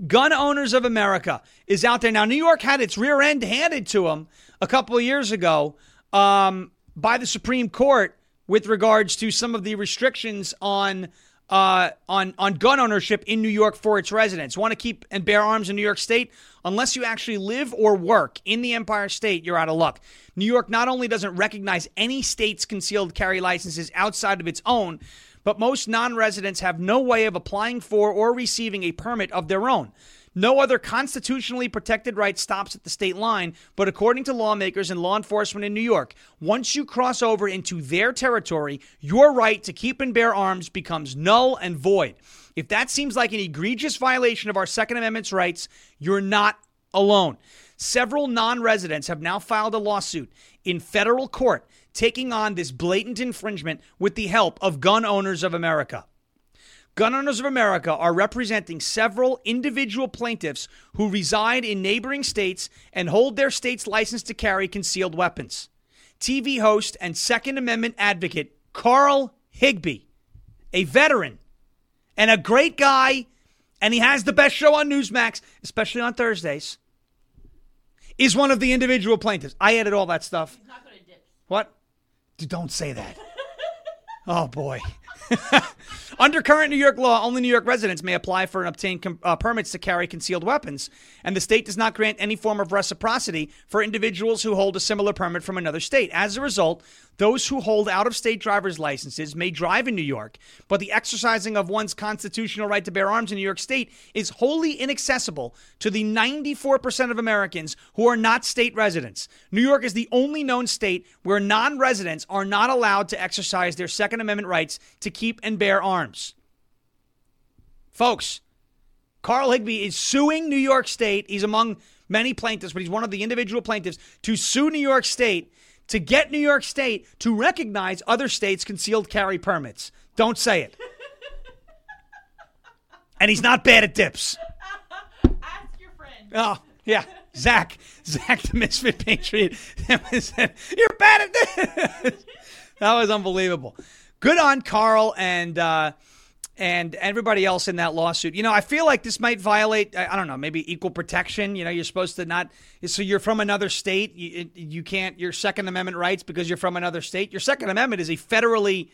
Gun Owners of America is out there now. New York had its rear end handed to them a couple of years ago um, by the Supreme Court with regards to some of the restrictions on uh, on on gun ownership in New York for its residents. Want to keep and bear arms in New York State? Unless you actually live or work in the Empire State, you're out of luck. New York not only doesn't recognize any state's concealed carry licenses outside of its own, but most non residents have no way of applying for or receiving a permit of their own. No other constitutionally protected right stops at the state line, but according to lawmakers and law enforcement in New York, once you cross over into their territory, your right to keep and bear arms becomes null and void. If that seems like an egregious violation of our Second Amendment's rights, you're not alone. Several non residents have now filed a lawsuit in federal court taking on this blatant infringement with the help of Gun Owners of America. Gun Owners of America are representing several individual plaintiffs who reside in neighboring states and hold their state's license to carry concealed weapons. TV host and Second Amendment advocate Carl Higbie, a veteran and a great guy, and he has the best show on Newsmax, especially on Thursdays, is one of the individual plaintiffs. I added all that stuff. Not good at dips. What? Don't say that. oh boy. Under current New York law, only New York residents may apply for and obtain com- uh, permits to carry concealed weapons, and the state does not grant any form of reciprocity for individuals who hold a similar permit from another state. As a result, Those who hold out of state driver's licenses may drive in New York, but the exercising of one's constitutional right to bear arms in New York State is wholly inaccessible to the 94% of Americans who are not state residents. New York is the only known state where non residents are not allowed to exercise their Second Amendment rights to keep and bear arms. Folks, Carl Higbie is suing New York State. He's among many plaintiffs, but he's one of the individual plaintiffs to sue New York State to get New York State to recognize other states' concealed carry permits. Don't say it. and he's not bad at dips. Ask your friend. Oh, yeah. Zach, Zach the Misfit Patriot. You're bad at this. that was unbelievable. Good on Carl and uh, and everybody else in that lawsuit. You know, I feel like this might violate. I don't know, maybe equal protection. You know, you're supposed to not. So you're from another state. You, you can't your Second Amendment rights because you're from another state. Your Second Amendment is a federally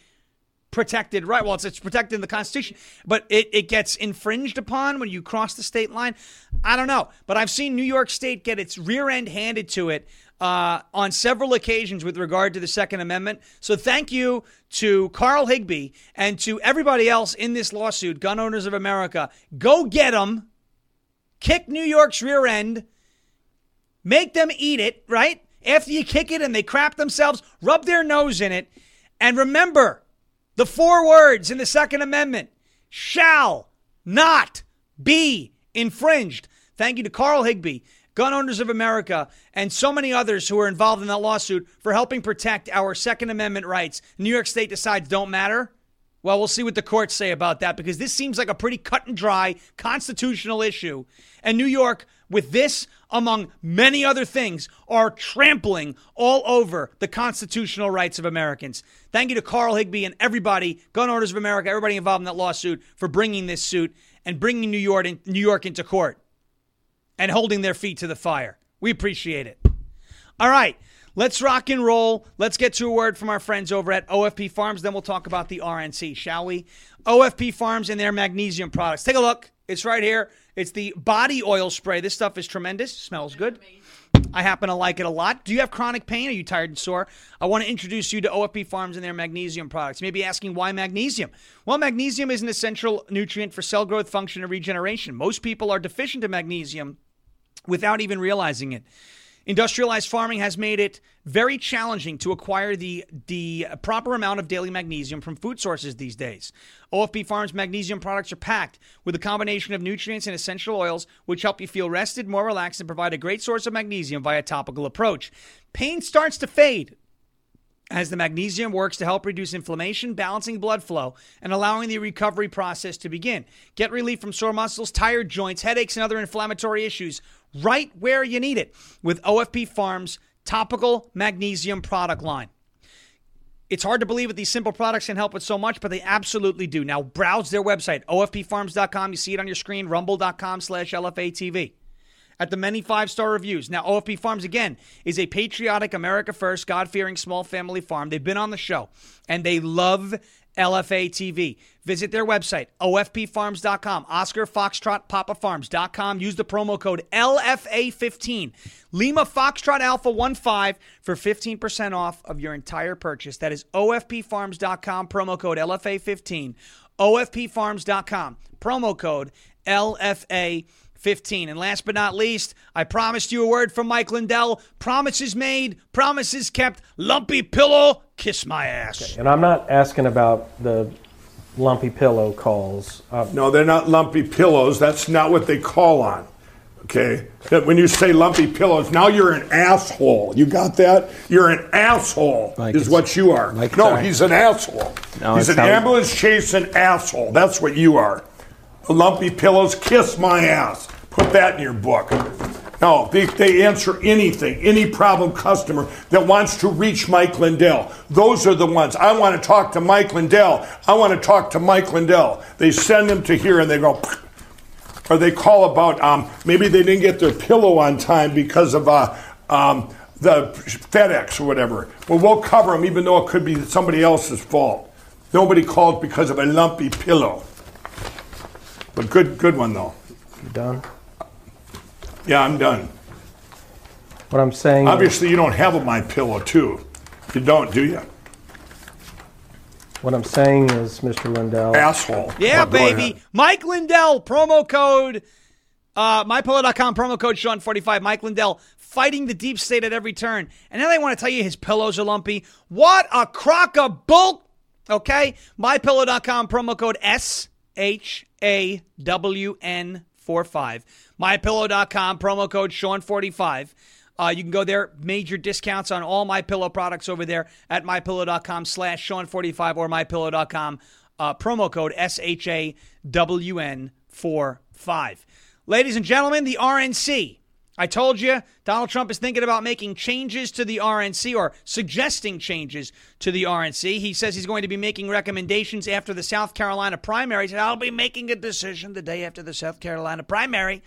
protected right. Well, it's, it's protected in the Constitution, but it, it gets infringed upon when you cross the state line. I don't know, but I've seen New York State get its rear end handed to it uh, on several occasions with regard to the Second Amendment. So thank you to Carl Higbie and to everybody else in this lawsuit, Gun Owners of America. Go get them. Kick New York's rear end. Make them eat it, right? After you kick it and they crap themselves, rub their nose in it. And remember, the four words in the Second Amendment shall not be infringed. Thank you to Carl Higbie, Gun Owners of America, and so many others who are involved in that lawsuit for helping protect our Second Amendment rights. New York State decides don't matter. Well, we'll see what the courts say about that because this seems like a pretty cut and dry constitutional issue. And New York, with this, among many other things, are trampling all over the constitutional rights of Americans. Thank you to Carl Higbie and everybody, Gun Owners of America, everybody involved in that lawsuit for bringing this suit and bringing New York, in, New York into court and holding their feet to the fire. We appreciate it. All right, let's rock and roll. Let's get to a word from our friends over at OFP Farms. Then we'll talk about the RNC, shall we? OFP Farms and their magnesium products. Take a look. It's right here. It's the body oil spray. This stuff is tremendous. Smells good. I happen to like it a lot. Do you have chronic pain? Are you tired and sore? I want to introduce you to OFP Farms and their magnesium products. You may be asking why magnesium? Well, magnesium is an essential nutrient for cell growth, function, and regeneration. Most people are deficient in magnesium without even realizing it. Industrialized farming has made it very challenging to acquire the, the proper amount of daily magnesium from food sources these days. OFP Farms magnesium products are packed with a combination of nutrients and essential oils, which help you feel rested, more relaxed, and provide a great source of magnesium via topical approach. Pain starts to fade as the magnesium works to help reduce inflammation, balancing blood flow, and allowing the recovery process to begin. Get relief from sore muscles, tired joints, headaches, and other inflammatory issues right where you need it with OFP Farms topical magnesium product line. It's hard to believe that these simple products can help with so much, but they absolutely do. Now browse their website, ofpfarms.com. You see it on your screen, rumble.com slash LFATV at the many five star reviews. Now, OFP Farms, again, is a patriotic, America First, God fearing small family farm. They've been on the show and they love LFA TV. Visit their website, ofpfarms.com, Oscar Foxtrot Papa Farms.com. Use the promo code LFA15. Lima Foxtrot Alpha 15 for 15% off of your entire purchase. That is ofpfarms.com, promo code LFA15. ofpfarms.com, promo code LFA15. 15. And last but not least, I promised you a word from Mike Lindell. Promises made, promises kept. Lumpy pillow, kiss my ass. And I'm not asking about the lumpy pillow calls. Uh, No, they're not lumpy pillows. That's not what they call on. Okay? That When you say lumpy pillows, now you're an asshole. You got that? You're an asshole, Like is what you are. like no, it's- he's an asshole. No, he's an how- ambulance chasing asshole. That's what you are. Lumpy pillows, kiss my ass. Put that in your book. No, they, they answer anything, any problem customer that wants to reach Mike Lindell. Those are the ones. I want to talk to Mike Lindell. I want to talk to Mike Lindell. They send them to here and they go, or they call about um, maybe they didn't get their pillow on time because of uh, um, the FedEx or whatever. Well, we'll cover them even though it could be somebody else's fault. Nobody called because of a lumpy pillow. But good, good one though. you done? Yeah, I'm done. What I'm saying. is- Obviously, you don't have a my pillow too. You don't, do you? What I'm saying is, Mr. Lindell, Asshole. Yeah, Oh, baby. Mike Lindell, promo code, uh, mypillow.com, promo code Shawn45. Mike Lindell fighting the deep state at every turn. And now they want to tell you his pillows are lumpy. What a crock of bull. Okay? Mypillow.com, promo code S H A W N 45. Mypillow.com, promo code Shawn45. Uh, you can go there. Major discounts on all my pillow products over there at mypillow.com slash Shawn45 or mypillow.com. Uh, promo code SHAWN45. Ladies and gentlemen, the RNC. I told you Donald Trump is thinking about making changes to the RNC or suggesting changes to the RNC. He says he's going to be making recommendations after the South Carolina primaries. I'll be making a decision the day after the South Carolina primary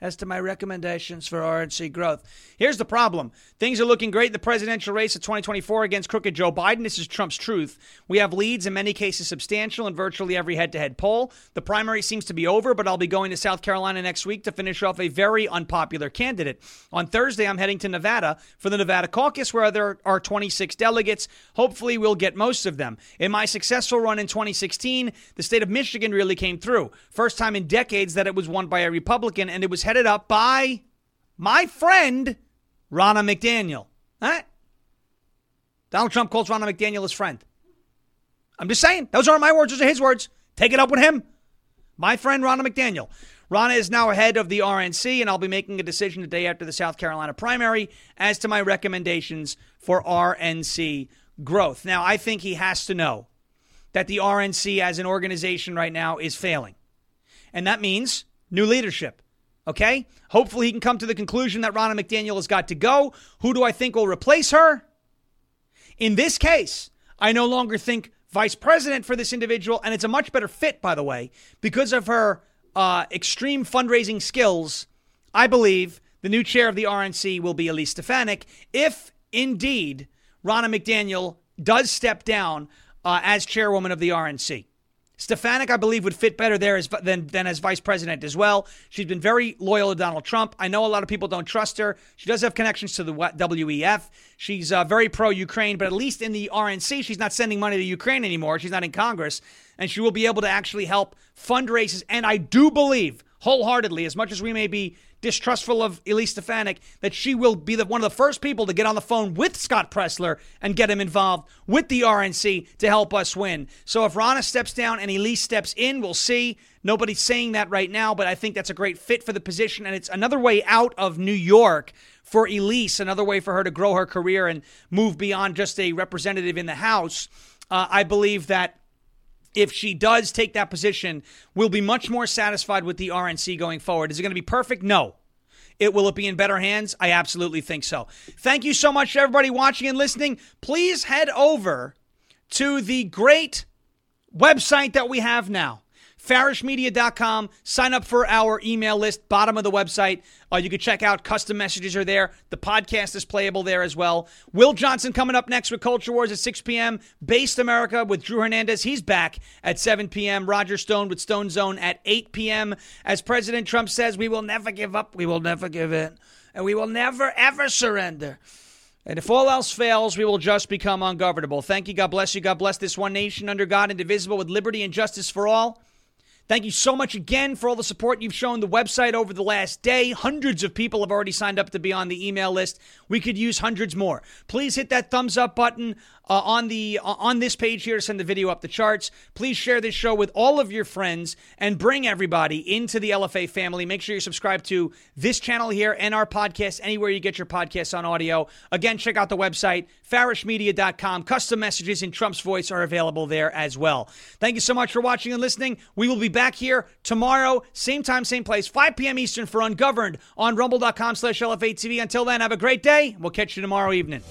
as to my recommendations for RNC growth. Here's the problem things are looking great in the presidential race of 2024 against crooked Joe Biden. This is Trump's truth. We have leads, in many cases substantial, in virtually every head to head poll. The primary seems to be over, but I'll be going to South Carolina next week to finish off a very unpopular candidate. On Thursday, I'm heading to Nevada for the Nevada caucus, where there are 26 delegates. Hopefully, we'll get most of them. In my successful run in 2016, the state of Michigan really came through. First time in decades that it was won by a Republican, and it was headed up by my friend, Ronna McDaniel. Right? Donald Trump calls Ronna McDaniel his friend. I'm just saying. Those aren't my words, those are his words. Take it up with him. My friend, Ronna McDaniel. Ronna is now ahead of the RNC, and I'll be making a decision the day after the South Carolina primary as to my recommendations for RNC growth. Now, I think he has to know that the RNC as an organization right now is failing. And that means new leadership. Okay? Hopefully he can come to the conclusion that Ronna McDaniel has got to go. Who do I think will replace her? In this case, I no longer think vice president for this individual, and it's a much better fit, by the way, because of her uh, extreme fundraising skills. I believe the new chair of the RNC will be Elise Stefanik, if indeed Ronna McDaniel does step down uh, as chairwoman of the RNC. Stefanik, I believe, would fit better there as, than, than as vice president as well. She's been very loyal to Donald Trump. I know a lot of people don't trust her. She does have connections to the WEF. She's uh, very pro Ukraine, but at least in the RNC, she's not sending money to Ukraine anymore. She's not in Congress. And she will be able to actually help fundraises. And I do believe wholeheartedly, as much as we may be distrustful of Elise Stefanik, that she will be the, one of the first people to get on the phone with Scott Presler and get him involved with the RNC to help us win. So if Ronna steps down and Elise steps in, we'll see. Nobody's saying that right now, but I think that's a great fit for the position. And it's another way out of New York for Elise, another way for her to grow her career and move beyond just a representative in the House. Uh, I believe that if she does take that position, we'll be much more satisfied with the RNC going forward. Is it going to be perfect? No. It will it be in better hands? I absolutely think so. Thank you so much everybody watching and listening. Please head over to the great website that we have now. farashmedia.com. Sign up for our email list, bottom of the website. Uh, you can check out custom messages are there. The podcast is playable there as well. Will Johnson coming up next with Culture Wars at 6 p.m. Based America with Drew Hernandez. He's back at 7 p.m. Roger Stone with Stone Zone at 8 p.m. As President Trump says, we will never give up. We will never give in. And we will never, ever surrender. And if all else fails, we will just become ungovernable. Thank you. God bless you. God bless this one nation under God, indivisible, with liberty and justice for all. Thank you so much again for all the support you've shown the website over the last day. Hundreds of people have already signed up to be on the email list. We could use hundreds more. Please hit that thumbs up button uh, on the uh, on this page here to send the video up the charts. Please share this show with all of your friends and bring everybody into the LFA family. Make sure you subscribe to this channel here and our podcast anywhere you get your podcasts on audio. Again, check out the website farashmedia.com. Custom messages in Trump's voice are available there as well. Thank you so much for watching and listening. We will be back here tomorrow, same time, same place, 5 p.m. Eastern for Ungoverned on rumble.com slash LFA TV. Until then, have a great day. We'll catch you tomorrow evening.